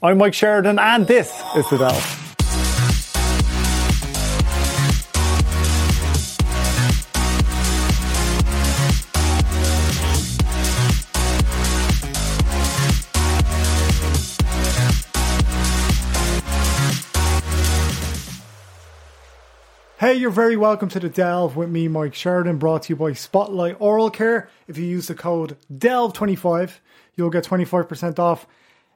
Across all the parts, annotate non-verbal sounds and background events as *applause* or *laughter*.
I'm Mike Sheridan, and this is The Delve. Hey, you're very welcome to the Delve with me, Mike Sheridan, brought to you by Spotlight Oral Care. If you use the code DELVE25, you'll get 25% off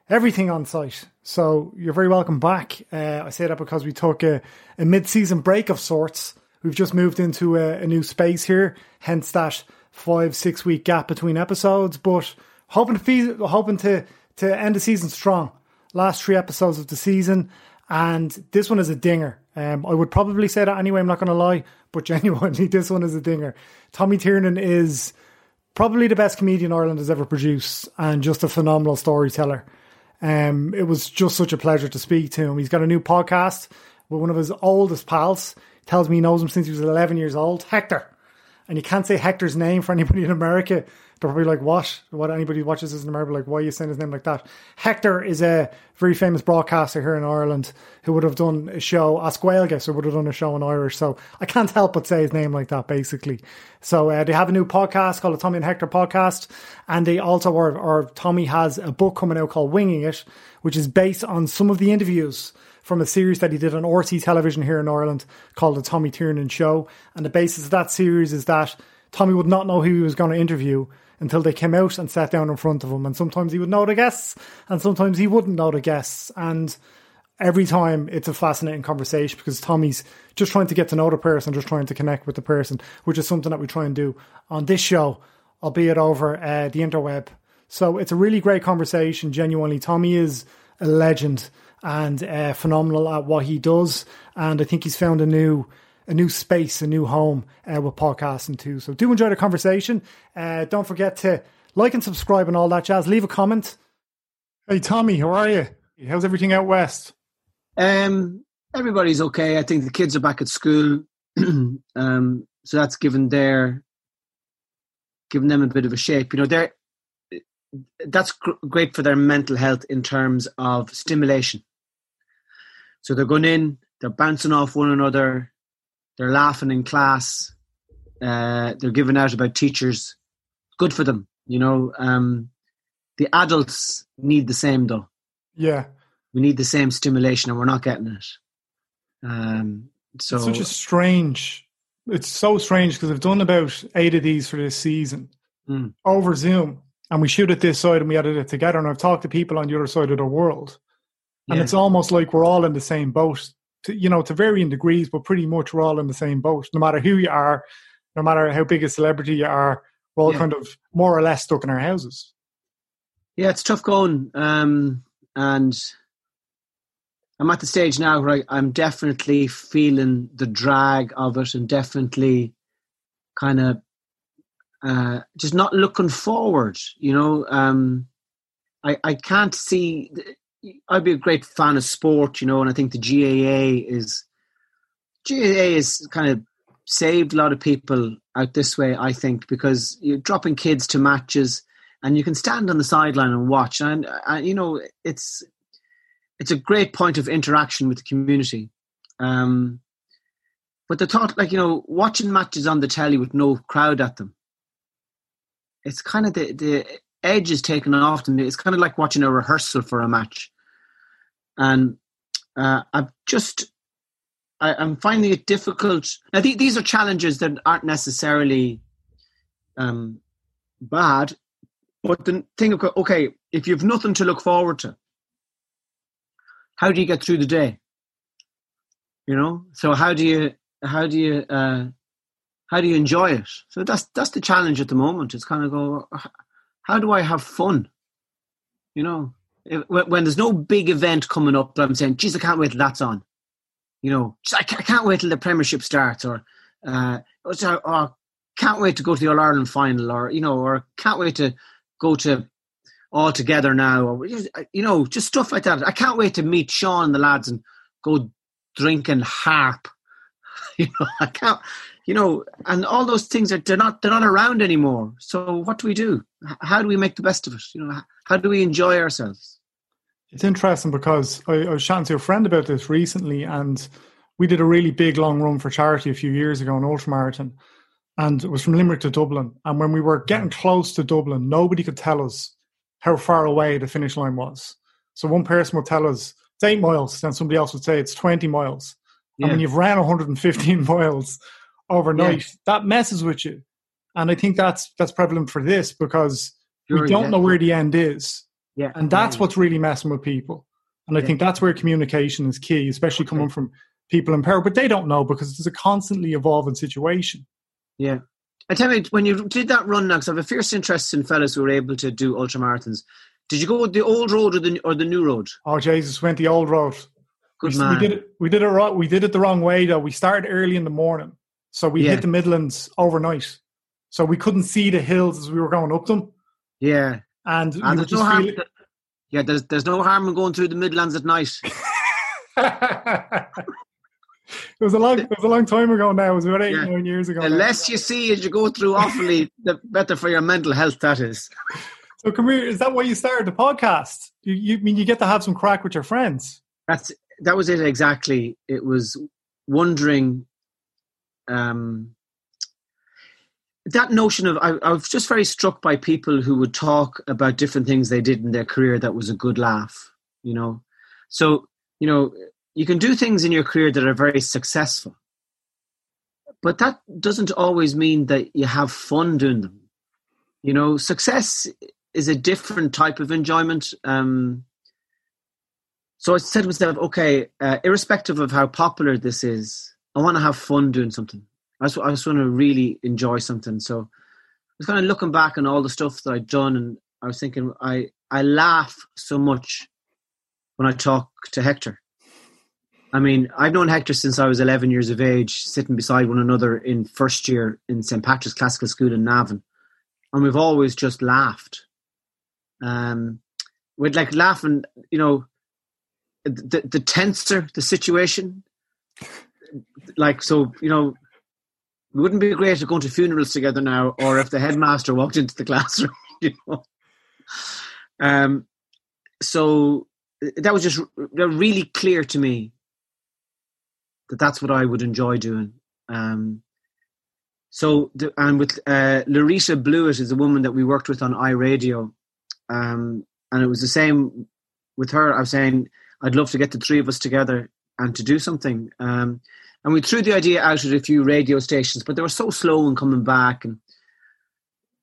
everything on site. So you're very welcome back. Uh, I say that because we took a, a mid season break of sorts. We've just moved into a, a, new space here, hence that five, six week gap between episodes, but hoping to, hoping to, to end the season strong. Last three episodes of the season, and this one is a dinger. Um, I would probably say that anyway, I'm not going to lie, but *laughs* genuinely, this one is a dinger. Tommy Tiernan is probably the best comedian Ireland has ever produced and just a phenomenal storyteller. Um, it was just such a pleasure to speak to him. He's got a new podcast with one of his oldest pals. He tells me he knows him since he was 11 years old, Hector. And you can't say Hector's name for anybody in America probably like, what? What anybody who watches this in America, like, why are you saying his name like that? Hector is a very famous broadcaster here in Ireland who would have done a show, As Gaeilge, so would have done a show in Irish. So I can't help but say his name like that, basically. So uh, they have a new podcast called the Tommy and Hector podcast. And they also, or, or Tommy has a book coming out called Winging It, which is based on some of the interviews from a series that he did on RTÉ television here in Ireland called The Tommy Tiernan Show. And the basis of that series is that Tommy would not know who he was going to interview until they came out and sat down in front of him. And sometimes he would know the guests, and sometimes he wouldn't know the guests. And every time it's a fascinating conversation because Tommy's just trying to get to know the person, just trying to connect with the person, which is something that we try and do on this show, albeit over uh, the interweb. So it's a really great conversation. Genuinely, Tommy is a legend and uh, phenomenal at what he does, and I think he's found a new a new space, a new home uh, with podcasting too. So do enjoy the conversation. Uh, don't forget to like and subscribe and all that jazz. Leave a comment. Hey Tommy, how are you? How's everything out west? Um, everybody's okay. I think the kids are back at school, *clears throat* um, so that's given their given them a bit of a shape. You know, they're that's gr- great for their mental health in terms of stimulation. So they're going in, they're bouncing off one another, they're laughing in class. Uh, they're giving out about teachers. Good for them, you know. Um, the adults need the same though. Yeah, we need the same stimulation, and we're not getting it. Um, so it's such a strange. It's so strange because I've done about eight of these for this season mm. over Zoom, and we shoot it this side and we edit it together. And I've talked to people on the other side of the world, and yeah. it's almost like we're all in the same boat to, you know, to varying degrees, but pretty much we're all in the same boat. No matter who you are, no matter how big a celebrity you are, we're all yeah. kind of more or less stuck in our houses. Yeah, it's tough going. Um, and I'm at the stage now where I, I'm definitely feeling the drag of it and definitely kind of uh, just not looking forward. You know, um, I, I can't see I'd be a great fan of sport, you know, and I think the GAA is GAA is kind of saved a lot of people out this way. I think because you're dropping kids to matches, and you can stand on the sideline and watch, and, and you know it's it's a great point of interaction with the community. Um, but the thought, like you know, watching matches on the telly with no crowd at them, it's kind of the the edge is taken off and it's kind of like watching a rehearsal for a match and uh, I've just I, am finding it difficult. Now th- these are challenges that aren't necessarily um, bad, but the thing of okay, if you've nothing to look forward to, how do you get through the day? You know, so how do you how do you uh, how do you enjoy it? So that's that's the challenge at the moment. It's kind of go, how do I have fun? You know, when there's no big event coming up, I'm saying, geez, I can't wait till that's on. You know, I can't wait till the Premiership starts, or uh, or can't wait to go to the All Ireland final, or you know, or can't wait to go to all together now, or you know, just stuff like that. I can't wait to meet Sean and the lads and go drinking harp. *laughs* you know, I can't. You know, and all those things are they're not they're not around anymore. So what do we do? How do we make the best of it? You know, how do we enjoy ourselves? It's interesting because I, I was chatting to a friend about this recently, and we did a really big long run for charity a few years ago, an ultramarathon, and it was from Limerick to Dublin. And when we were getting close to Dublin, nobody could tell us how far away the finish line was. So one person would tell us it's eight miles, then somebody else would say it's 20 miles. Yeah. And when you've ran 115 *laughs* miles overnight, Yeah. that messes with you. And I think that's that's prevalent for this because we don't yeah. know where the end is. Yeah, And that's yeah. what's really messing with people. And I Yeah. think that's where communication is key, especially coming from people in power. But they don't know because it's a constantly evolving situation. Yeah. I tell me, when you did that run now, because I have a fierce interest in fellas who are able to do ultramarathons. Did you go with the old road or the or the new road? Oh Jesus, went the old road. Good we, man. we did it. We did it right. We did it the wrong way though. We started early in the morning, so we Yeah. hit the Midlands overnight. So we couldn't see the hills as we were going up them, Yeah. and, And there's no harm. it- Yeah, there's there's no harm in going through the Midlands at night. *laughs* *laughs* it was a long. It was a long time ago now. It was about eight Yeah. nine years ago. The now. less you see as you go through awfully, the better for your mental health. That is. So come. Is that why you started the podcast? You, you I mean you get to have some crack with your friends? That's that was it exactly. It was wondering. Um, that notion of I, I was just very struck by people who would talk about different things they did in their career that was a good laugh. You know, so you know you can do things in your career that are very successful, but that doesn't always mean that you have fun doing them. You know, success is a different type of enjoyment. Um, so I said to myself, okay, uh, irrespective of how popular this is, I want to have fun doing something. I just, I just want to really enjoy something. So I was kind of looking back on all the stuff that I'd done, and I was thinking, I, I laugh so much when I talk to Hector. I mean, I've known Hector since I was 11 years of age, sitting beside one another in first year in St. Patrick's Classical School in Navan. And we've always just laughed. Um, we'd like laughing, you know, the, the tenser the situation. Like, so, you know, it wouldn't be great at going to funerals together now, or if the headmaster walked into the *laughs* classroom, you know. Um, so that was just really clear to me that that's what I would enjoy doing. Um, so, and with uh, Laurita Blewitt is a woman that we worked with on iRadio, um, and it was the same with her. I was saying I'd love to get the three of us together and to do something. Um, and we threw the idea out at a few radio stations, but they were so slow in coming back, and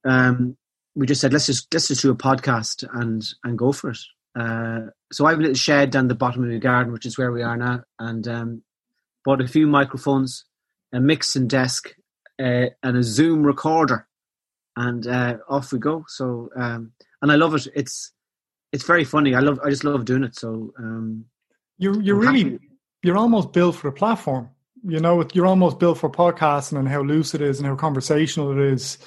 um, we just said let's just let's just do a podcast and and go for it. Uh, so I have a little shed down the bottom of the garden, which is where we are now, and um, bought a few microphones, a mixing desk, uh, and a Zoom recorder, and uh, off we go. So um, and I love it. It's it's very funny. I love. I just love doing it. So um, You're you're I'm really happy. you're almost built for a platform. You know, you're almost built for podcasting and how loose it is and how conversational it is.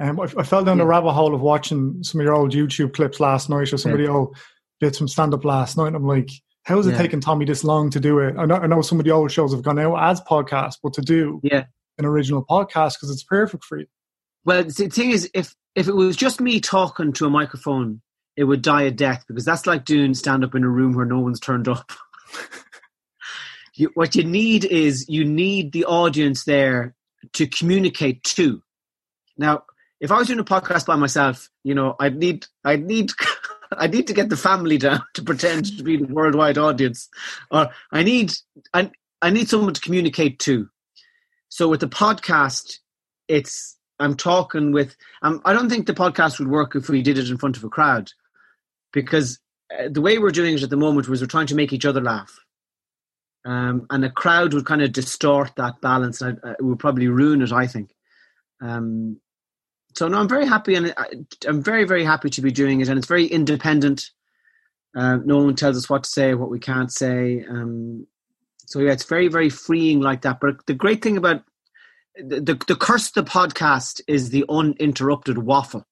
Um, I, I fell down the rabbit hole of watching some of your old YouTube clips last night, or somebody else did some stand up last night. And I'm like, how how is it Yeah. taking Tommy this long to do it? I know, I know some of the old shows have gone out as podcasts, but to do yeah. an original podcast because it's perfect for you. Well, the thing is, if if it was just me talking to a microphone, it would die a death because that's like doing stand up in a room where no one's turned up. *laughs* you, what you need is you need the audience there to communicate to. Now, if I was doing a podcast by myself, you know, I'd need I'd need *laughs* I need to get the family down *laughs* to pretend to be the worldwide audience, or I need I I need someone to communicate to. So with the podcast, it's I'm talking with. Um, I don't think the podcast would work if we did it in front of a crowd, because uh, the way we're doing it at the moment was we're trying to make each other laugh, um, and a crowd would kind of distort that balance, and it would probably ruin it. I think. Um, so no, I'm very happy, and I, I'm very very happy to be doing it, and it's very independent. Uh, no one tells us what to say, what we can't say. Um, so yeah, it's very very freeing like that. But the great thing about the, the, the curse of the podcast is the uninterrupted waffle.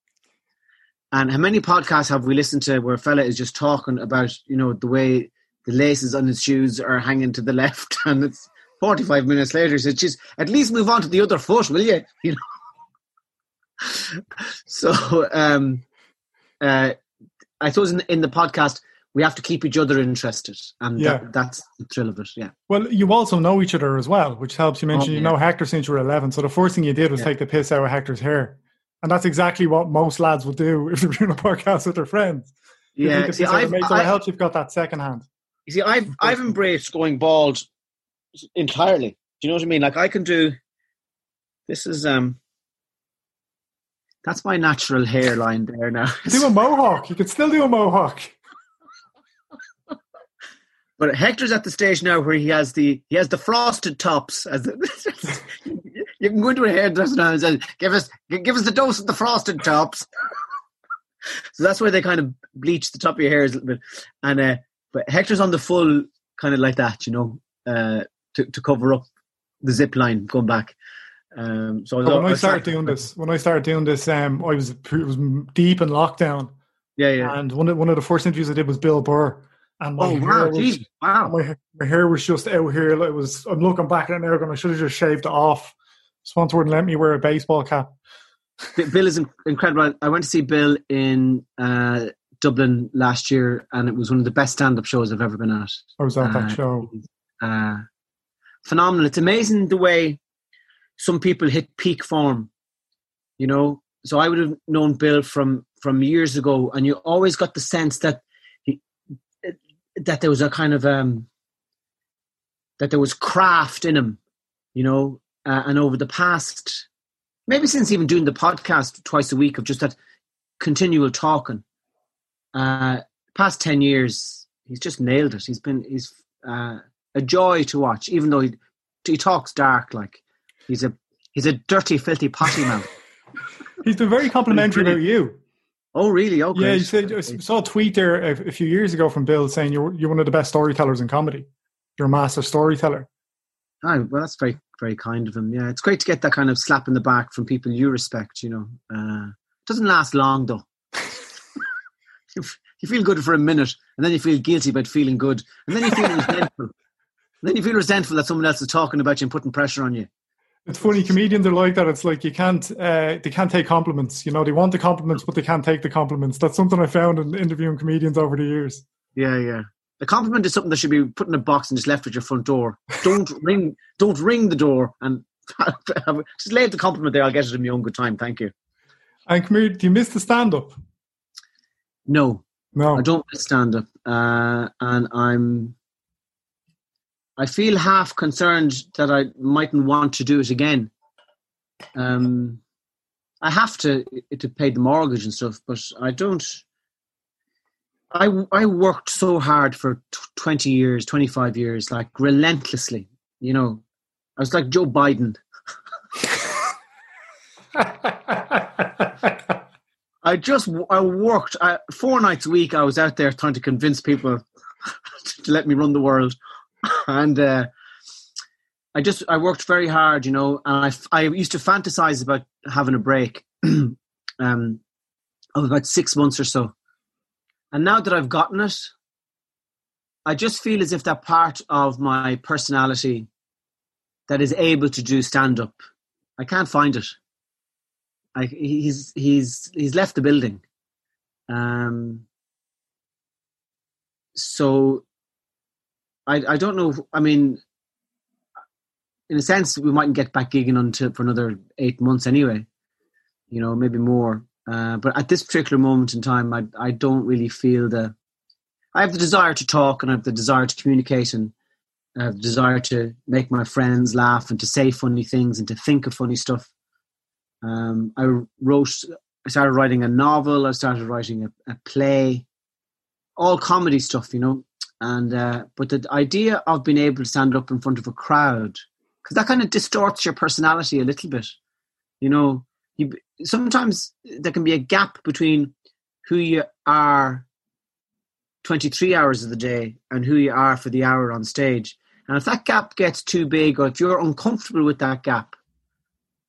And how many podcasts have we listened to where a fella is just talking about, you know, the way the laces on his shoes are hanging to the left *laughs* and it's 45 minutes later, he says, just at least move on to the other foot, will you? *laughs* You know? *laughs* so, um, uh, I suppose in, in the podcast, we have to keep each other interested, and Yeah. that, that's the thrill of it. Yeah, Well, you also know each other as well, which helps. You mentioned Oh, you know Hector since you were 11. So the first thing you did was Yeah. take the piss out of Hector's hair. And that's exactly what most lads would do if they're doing a podcast with their friends. You yeah. the See, piss out of I've, their so I, helps you've got that second hand. You see, I've I've embraced going bald entirely. Do you know what I mean? Like I can do. This is um. That's my natural hairline there now. Do a mohawk. You can still do a mohawk. But Hector's at the stage now where he has the he has the frosted tops. As the, *laughs* you can go into a hairdresser now and say, "Give us give us the dose of the frosted tops." *laughs* so that's where they kind of bleach the top of your hair a little bit. And uh, but Hector's on the full kind of like that, you know, uh, to to cover up the zip line going back. Um, so I was- when I was started doing this, when I started doing this, um, I was it was deep in lockdown, yeah, yeah. and one of one of the first interviews I did was Bill Burr, and my Oh hair wow, was, wow. my, my hair was just out here. Like it was. I'm looking back at it now, going, I should have just shaved it off. Sponsor wouldn't let me wear a baseball cap. Bill is incredible. I went to see Bill in uh, Dublin last year, and it was one of the best stand-up shows I've ever been at. I was at that Uh, show. Uh, phenomenal. It's amazing the way some people hit peak form. You know, so I would have known Bill from from years ago, and you always got the sense that he that there was a kind of um that there was craft in him. You know, uh, and over the past maybe since even doing the podcast twice a week of just that continual talking. Uh, past ten years, he's just nailed it. He's been he's uh, a joy to watch, even though he he talks dark like he's a he's a dirty, filthy potty mouth. *laughs* He's been very complimentary about you. Oh, really? Oh, Yeah, you said I saw a tweet there a, a few years ago from Bill saying you're you're one of the best storytellers in comedy. You're a master storyteller. Oh, well, that's very, very kind of him. Yeah, it's great to get that kind of slap in the back from people you respect. You know, uh, doesn't last long though. You you feel good for a minute, and then you feel guilty about feeling good, and then you feel *laughs* resentful. And then you feel resentful that someone else is talking about you and putting pressure on you. It's funny, comedians are like that. It's like you can't uh, they can't take compliments. You know, they want the compliments, but they can't take the compliments. That's something I found in interviewing comedians over the years. Yeah, yeah. The compliment is something that should be put in a box and just left at your front door. Don't *laughs* ring. Don't ring the door and *laughs* just leave the compliment there. I'll get it in my own good time. Thank you. And here, do you miss the stand up? No, No. I don't stand up, uh, and I'm. I feel half concerned that I mightn't want to do it again. Um, I have to to pay the mortgage and stuff, but I don't. I I worked so hard for twenty years, twenty five years, like relentlessly. You know, I was like Joe Biden. *laughs* I just I worked I, four nights a week. I was out there trying to convince people *laughs* to let me run the world, and uh, I just I worked very hard, you know. And I I used to fantasize about having a break, *clears throat* um, of about six months or so. And now that I've gotten it, I just feel as if that part of my personality that is able to do stand up, I can't find it. I, he's he's he's left the building. Um, so I I don't know. I mean, in a sense, we mightn't get back gigging until for another eight months anyway. You know, maybe more. Uh, but at this particular moment in time, I I don't really feel the. I have the desire to talk and I have the desire to communicate and I have the desire to make my friends laugh and to say funny things and to think of funny stuff. Um, I wrote, I started writing a novel. I started writing a, a play, all comedy stuff, you know. And uh, but the idea of being able to stand up in front of a crowd, because that kind of distorts your personality a little bit, you know. You sometimes there can be a gap between who you are 23 hours of the day and who you are for the hour on stage. And if that gap gets too big, or if you're uncomfortable with that gap,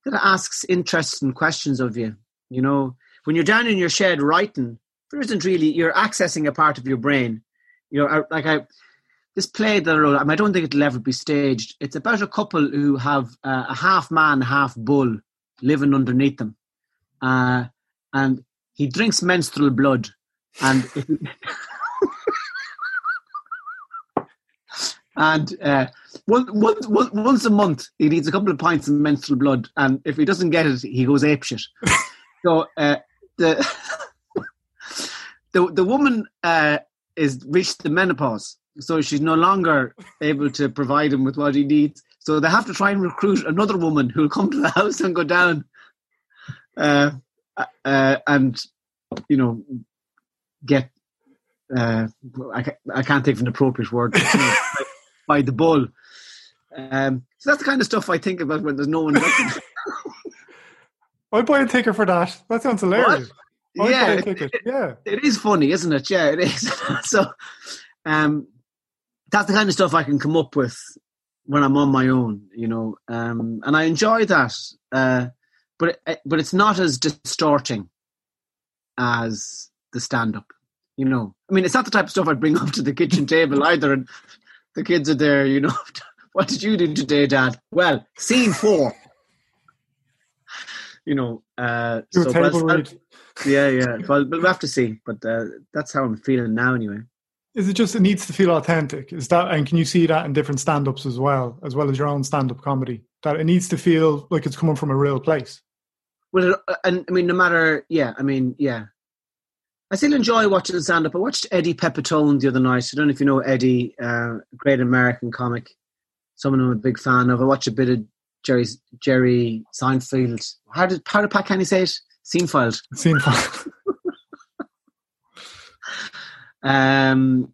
that asks interesting questions of you. You know, when you're down in your shed writing, there isn't really you're accessing a part of your brain. You know, I- like I this play that I wrote, mean, I don't think it'll ever be staged. It's about a couple who have uh, a half man, half bull living underneath them, uh, and he drinks menstrual blood, and *laughs* And uh, one, once once a month, he needs a couple of pints of menstrual blood, and if he doesn't get it, he goes apeshit. *laughs* so uh, the the the woman uh, is reached the menopause, so she's no longer able to provide him with what he needs. So they have to try and recruit another woman who will come to the house and go down, uh, uh, and you know, get. Uh, I, I can't think of an appropriate word. *laughs* by, by the bull. Um, so that's the kind of stuff I think about when there's no one looking. *laughs* I'd buy a ticket for that. That sounds hilarious. Yeah, a it- yeah. it is funny, isn't it? Yeah, it is. *laughs* so, um, that's the kind of stuff I can come up with when I'm on my own, you know, um, and I enjoy that. Uh, but it, but it's not as distorting as the stand up. You know, I mean, it's not the type of stuff I'd bring *laughs* up to the kitchen table either. And the kids are there, you know. What did you do today, Dad? Well, scene four. You know, uh, so, well, yeah, yeah. Well, we'll have to see, but uh, that's how I'm feeling now, anyway. Is it just it needs to feel authentic? Is that and can you see that in different stand ups as well, as well as your own stand up comedy? That it needs to feel like it's coming from a real place. Well, uh, and I mean, no matter, yeah, I mean, yeah. I still enjoy watching the stand up. I watched Eddie Pepitone the other night. I don't know if you know Eddie, uh, great American comic, someone I'm a big fan of. I watched a bit of Jerry Jerry Seinfeld. How did how did Pat Kenny say it? Seinfeld. Scene *laughs* Um,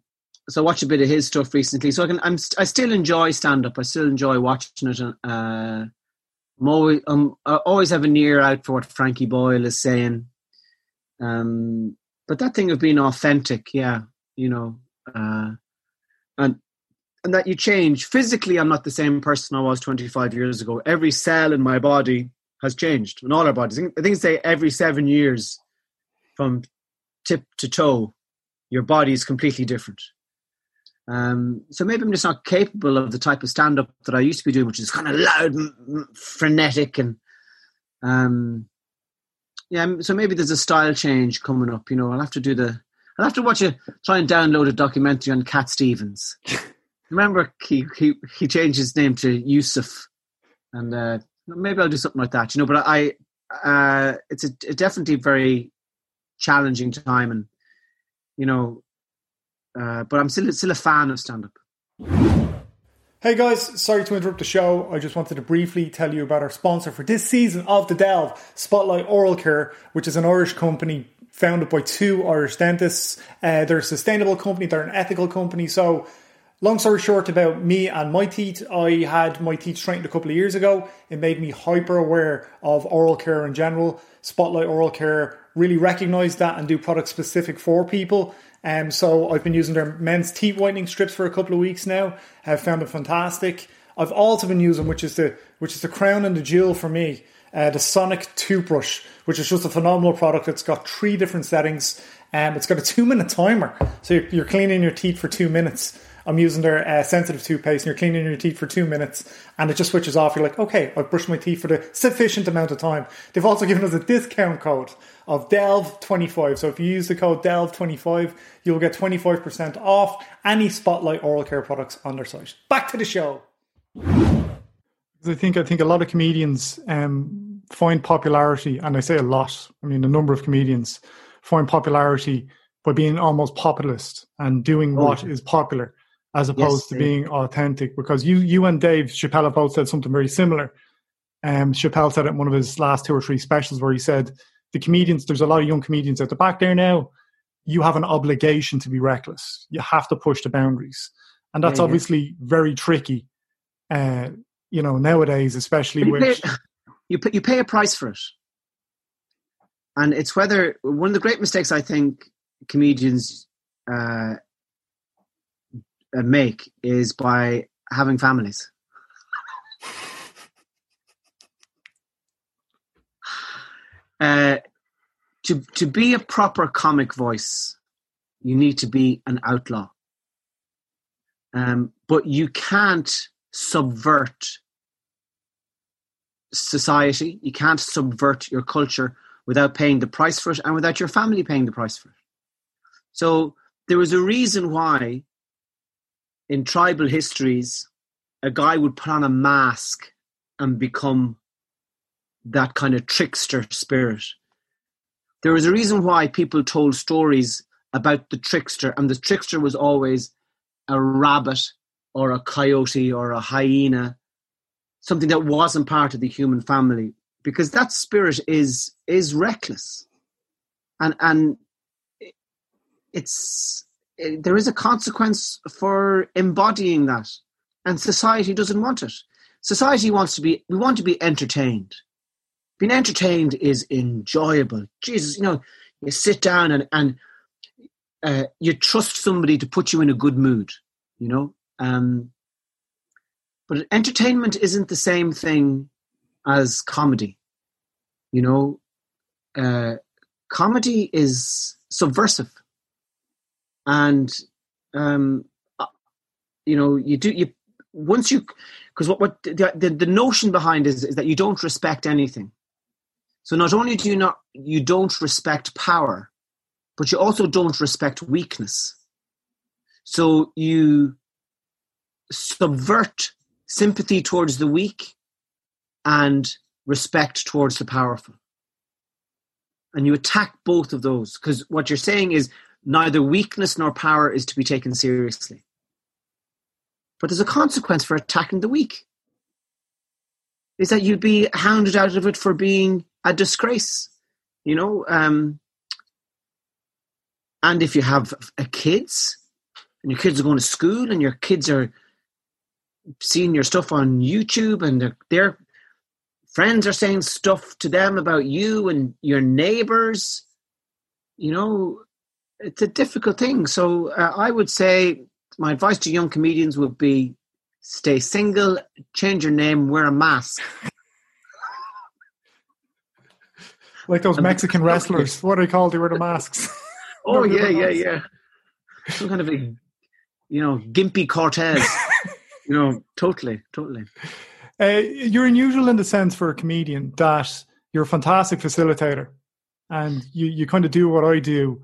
so I watched a bit of his stuff recently. So I can, I'm, I still enjoy stand up. I still enjoy watching it. Uh, I'm always, um, I always have an ear out for what Frankie Boyle is saying. Um, but that thing of being authentic, yeah, you know, uh, and and that you change physically. I'm not the same person I was 25 years ago. Every cell in my body has changed, in all our bodies. I think, say every seven years, from tip to toe, your body is completely different. Um, so maybe I'm just not capable of the type of stand up that I used to be doing, which is kind of loud, m- m- frenetic, and um, yeah. So maybe there's a style change coming up. You know, I'll have to do the. I'll have to watch a try and download a documentary on Cat Stevens. *laughs* Remember, he he he changed his name to Yusuf, and uh, maybe I'll do something like that. You know, but I uh, it's a, a definitely very challenging time, and you know, uh, but I'm still still a fan of stand up. Hey guys, sorry to interrupt the show. I just wanted to briefly tell you about our sponsor for this season of The Delve, Spotlight Oral Care, which is an Irish company founded by two Irish dentists. Uh, they're a sustainable company, they're an ethical company. So, long story short about me and my teeth, I had my teeth straightened a couple of years ago. It made me hyper aware of oral care in general. Spotlight Oral Care really recognize that and do products specific for people. Um, so I've been using their men's teeth whitening strips for a couple of weeks now. I've found them fantastic. I've also been using, which is the which is the crown and the jewel for me, uh, the Sonic toothbrush, which is just a phenomenal product. It's got three different settings. Um, it's got a two minute timer, so you're, you're cleaning your teeth for two minutes. I'm using their uh, sensitive toothpaste, and you're cleaning your teeth for two minutes, and it just switches off. You're like, okay, I've brushed my teeth for the sufficient amount of time. They've also given us a discount code of Delve25. So if you use the code Delve25, you'll get 25% off any Spotlight oral care products on their site. Back to the show. I think I think a lot of comedians um, find popularity, and I say a lot. I mean, a number of comedians find popularity by being almost populist and doing Oh, what is popular, as opposed to being authentic. Because you, you and Dave Chappelle have both said something very similar. Um, Chappelle said it in one of his last two or three specials, where he said, "The comedians, there's a lot of young comedians at the back there now. You have an obligation to be reckless. You have to push the boundaries, and that's Yeah, yeah. obviously very tricky." Uh, you know, nowadays, especially You with pay, you pay, you pay a price for it, and it's whether one of the great mistakes I think comedians uh, make is by having families. *laughs* Uh, to to be a proper comic voice, you need to be an outlaw. Um, but you can't subvert society. You can't subvert your culture without paying the price for it and without your family paying the price for it. So there was a reason why in tribal histories, a guy would put on a mask and become that kind of trickster spirit. There was a reason why people told stories about the trickster, and the trickster was always a rabbit or a coyote or a hyena, something that wasn't part of the human family, because that spirit is is reckless, and and it's it, there is a consequence for embodying that, and society doesn't want it. Society wants to be we want to be entertained. Being entertained is enjoyable. Jesus, you know, you sit down and and uh, you trust somebody to put you in a good mood, you know. Um, but entertainment isn't the same thing as comedy, you know. Uh, comedy is subversive, and um, uh, you know you do you once you because what what the, the, the notion behind is is that you don't respect anything. So not only do you not you don't respect power, but you also don't respect weakness. So you subvert sympathy towards the weak and respect towards the powerful. And you attack both of those because what you're saying is neither weakness nor power is to be taken seriously. But there's a consequence for attacking the weak. Is that you'd be hounded out of it for being a disgrace, you know? Um, and if you have kids and your kids are going to school and your kids are seeing your stuff on YouTube and their, their friends are saying stuff to them about you and your neighbors, you know, it's a difficult thing. So uh, I would say my advice to young comedians would be stay single, change your name, wear a mask. *laughs* like those Mexican *laughs* wrestlers. What are they called? They wear the masks. Oh *laughs* yeah, yeah, yeah. Some kind of a, you know, gimpy Cortez. you know, totally, totally. Uh, you're unusual in the sense for a comedian that you're a fantastic facilitator, and you you kind of do what I do,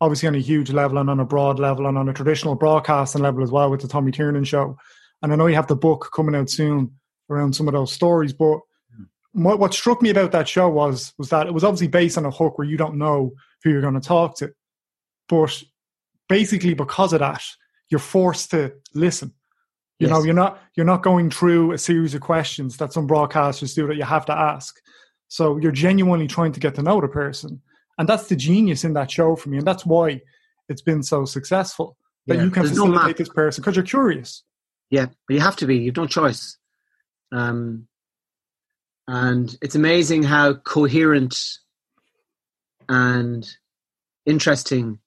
obviously on a huge level and on a broad level and on a traditional broadcasting level as well with the Tommy Tiernan show. And I know you have the book coming out soon around some of those stories, but hmm. what, what struck me about that show was was that it was obviously based on a hook where you don't know who you're going to talk to. But basically, because of that, you're forced to listen. You yes. know, you're not you're not going through a series of questions that some broadcasters do that you have to ask. So you're genuinely trying to get to know the person, and that's the genius in that show for me, and that's why it's been so successful. That yeah. you can There's facilitate no this person because you're curious. Yeah, but you have to be. You've no choice. Um, and it's amazing how coherent and interesting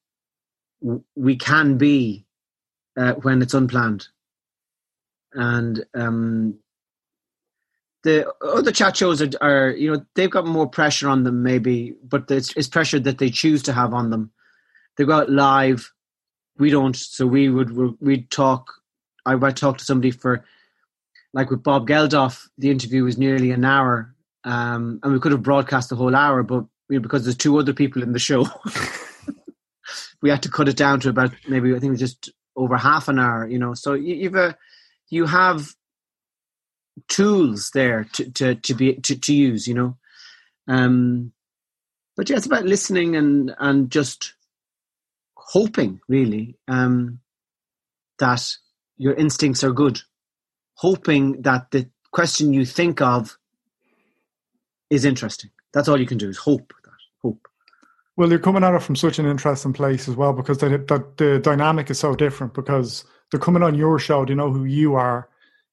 we can be uh, when it's unplanned. And um, the other chat shows are, are, you know, they've got more pressure on them, maybe, but it's, it's pressure that they choose to have on them. They go out live. We don't, so we would we'd talk. I might talk to somebody for, like with Bob Geldof, the interview was nearly an hour, um, and we could have broadcast the whole hour, but because there's two other people in the show. *laughs* we had to cut it down to about maybe I think it was just over half an hour. You know, so you, you've a you have tools there to to to be to, to use. You know, um, but yeah, it's about listening and and just hoping really um, that your instincts are good, hoping that the question you think of is interesting. That's all you can do is hope that hope. Well, you're coming at it from such an interesting place as well because that the, the dynamic is so different because they're coming on your show. They know who you are.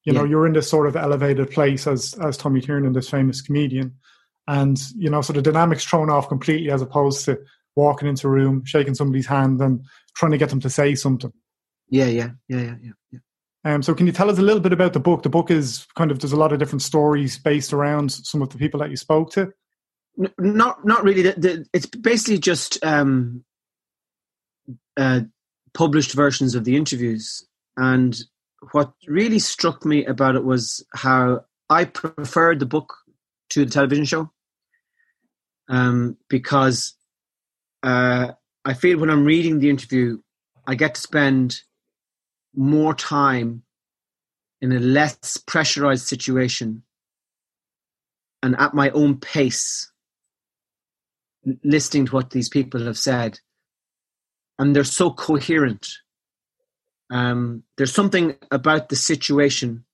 You know, you're in this sort of elevated place as as Tommy Tiernan, this famous comedian, and you know, so the dynamic's thrown off completely as opposed to walking into a room, shaking somebody's hand, and trying to get them to say something. Yeah, yeah, yeah, yeah, yeah. yeah. Um, so, can you tell us a little bit about the book? The book is kind of there's a lot of different stories based around some of the people that you spoke to not not really. The, the, it's basically just um, uh, published versions of the interviews. And what really struck me about it was how I preferred the book to the television show um, because uh, I feel when I'm reading the interview, I get to spend more time in a less pressurized situation and at my own pace, listening to what these people have said. And they're so coherent. Um, there's something about the situation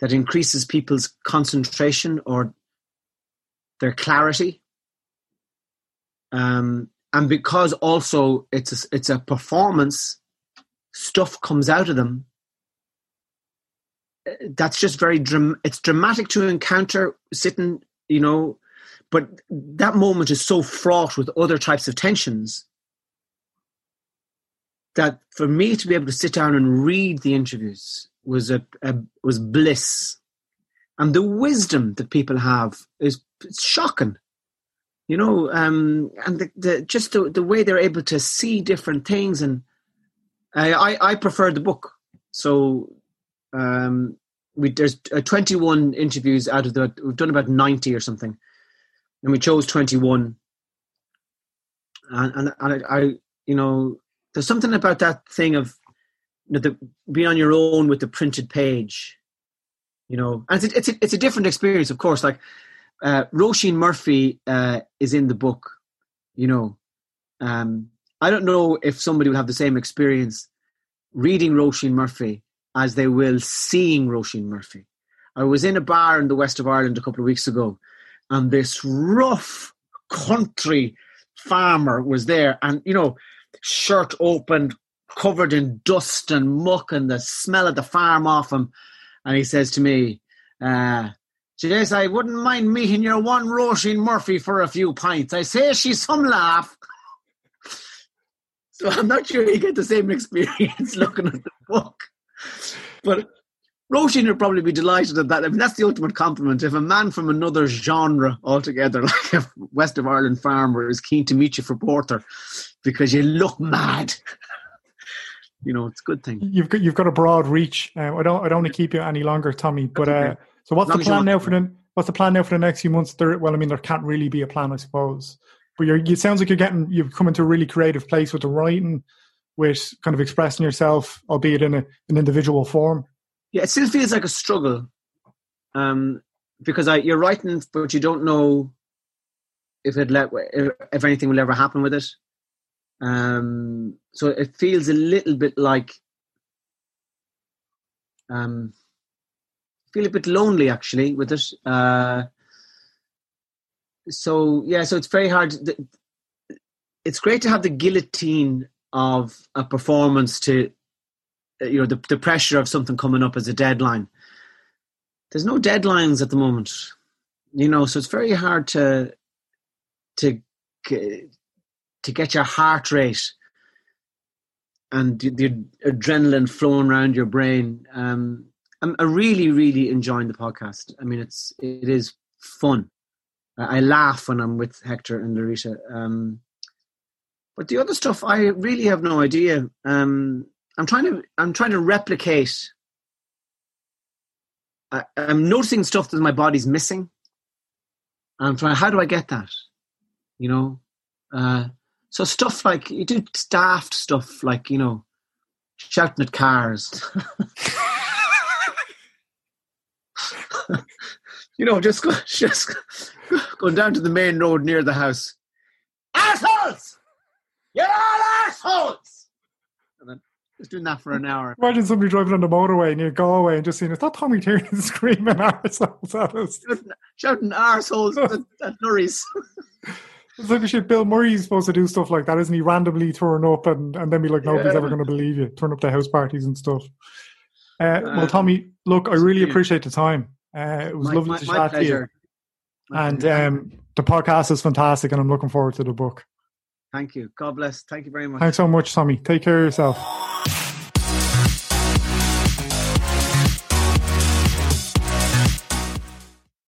that increases people's concentration or their clarity. Um, and because also it's a, it's a performance, stuff comes out of them. That's just very dram- it's dramatic to encounter sitting, you know, but that moment is so fraught with other types of tensions that for me to be able to sit down and read the interviews was a, a was bliss, and the wisdom that people have is shocking. You know, um, and the, the, just the, the way they're able to see different things, and I I, I prefer the book. So um, we there's uh, 21 interviews out of the we've done about 90 or something, and we chose 21. And and, and I, I you know there's something about that thing of you know, the, being on your own with the printed page, you know, and it's a, it's a, it's a different experience, of course. Like uh, Roisin Murphy uh, is in the book, you know. Um, I don't know if somebody will have the same experience reading Roisin Murphy as they will seeing Roisin Murphy. I was in a bar in the west of Ireland a couple of weeks ago, and this rough country farmer was there, and you know, shirt opened, covered in dust and muck and the smell of the farm off him. And he says to me, uh, Yes, I wouldn't mind meeting your one Roisin Murphy for a few pints. I say she's some laugh. so I'm not sure you get the same experience *laughs* looking at the book. But Roisin would probably be delighted at that. I mean, that's the ultimate compliment. If a man from another genre altogether, *laughs* like a West of Ireland farmer, is keen to meet you for porter because you look mad *laughs* you know, it's a good thing. You've got you've got a broad reach. Uh, I don't I don't want to keep you any longer, Tommy. But uh, so what's the plan now for the what's the plan now for the next few months? There, well, I mean, there can't really be a plan, I suppose. But you're, it sounds like you're getting you've come into a really creative place with the writing, with kind of expressing yourself, albeit in a, an individual form. Yeah, it still feels like a struggle, um, because I, you're writing, but you don't know if it let if anything will ever happen with it. Um, so it feels a little bit like um, feel a bit lonely actually with it. Uh, so yeah, so it's very hard. It's great to have the guillotine of a performance to, you know, the, the pressure of something coming up as a deadline. There's no deadlines at the moment, you know, so it's very hard to to to get your heart rate and the, the adrenaline flowing around your brain. Um, I'm really, really enjoying the podcast. I mean, it's it is fun. I laugh when I'm with Hector and Laurita. Um, but the other stuff, I really have no idea. Um, I'm trying to I'm trying to replicate. I, am noticing stuff that my body's missing. I'm trying. How do I get that? You know, uh, so stuff like you do daft stuff like you know shouting at cars. *laughs* you know, just go, *laughs* just going down to the main road near the house. Assholes! You're all assholes! And then just doing that for an hour. Imagine somebody driving on the motorway near Galway and just seeing, is that Tommy Tiernan *laughs* screaming arseholes at us? Shouting, shouting arseholes at, at Norries. It's like shit. Bill Murray Murray's supposed to do stuff like that, isn't he? Randomly turn up and, and then be like, nobody's yeah. ever going to believe you. Turn up to house parties and stuff. Uh, well, Tommy, look, I really appreciate the time. Uh, it was my, lovely my, to chat to you. and um, the podcast is fantastic, and I'm looking forward to the book. Thank you. God bless. Thank you very much. Thanks so much, Tommy. Take care of yourself.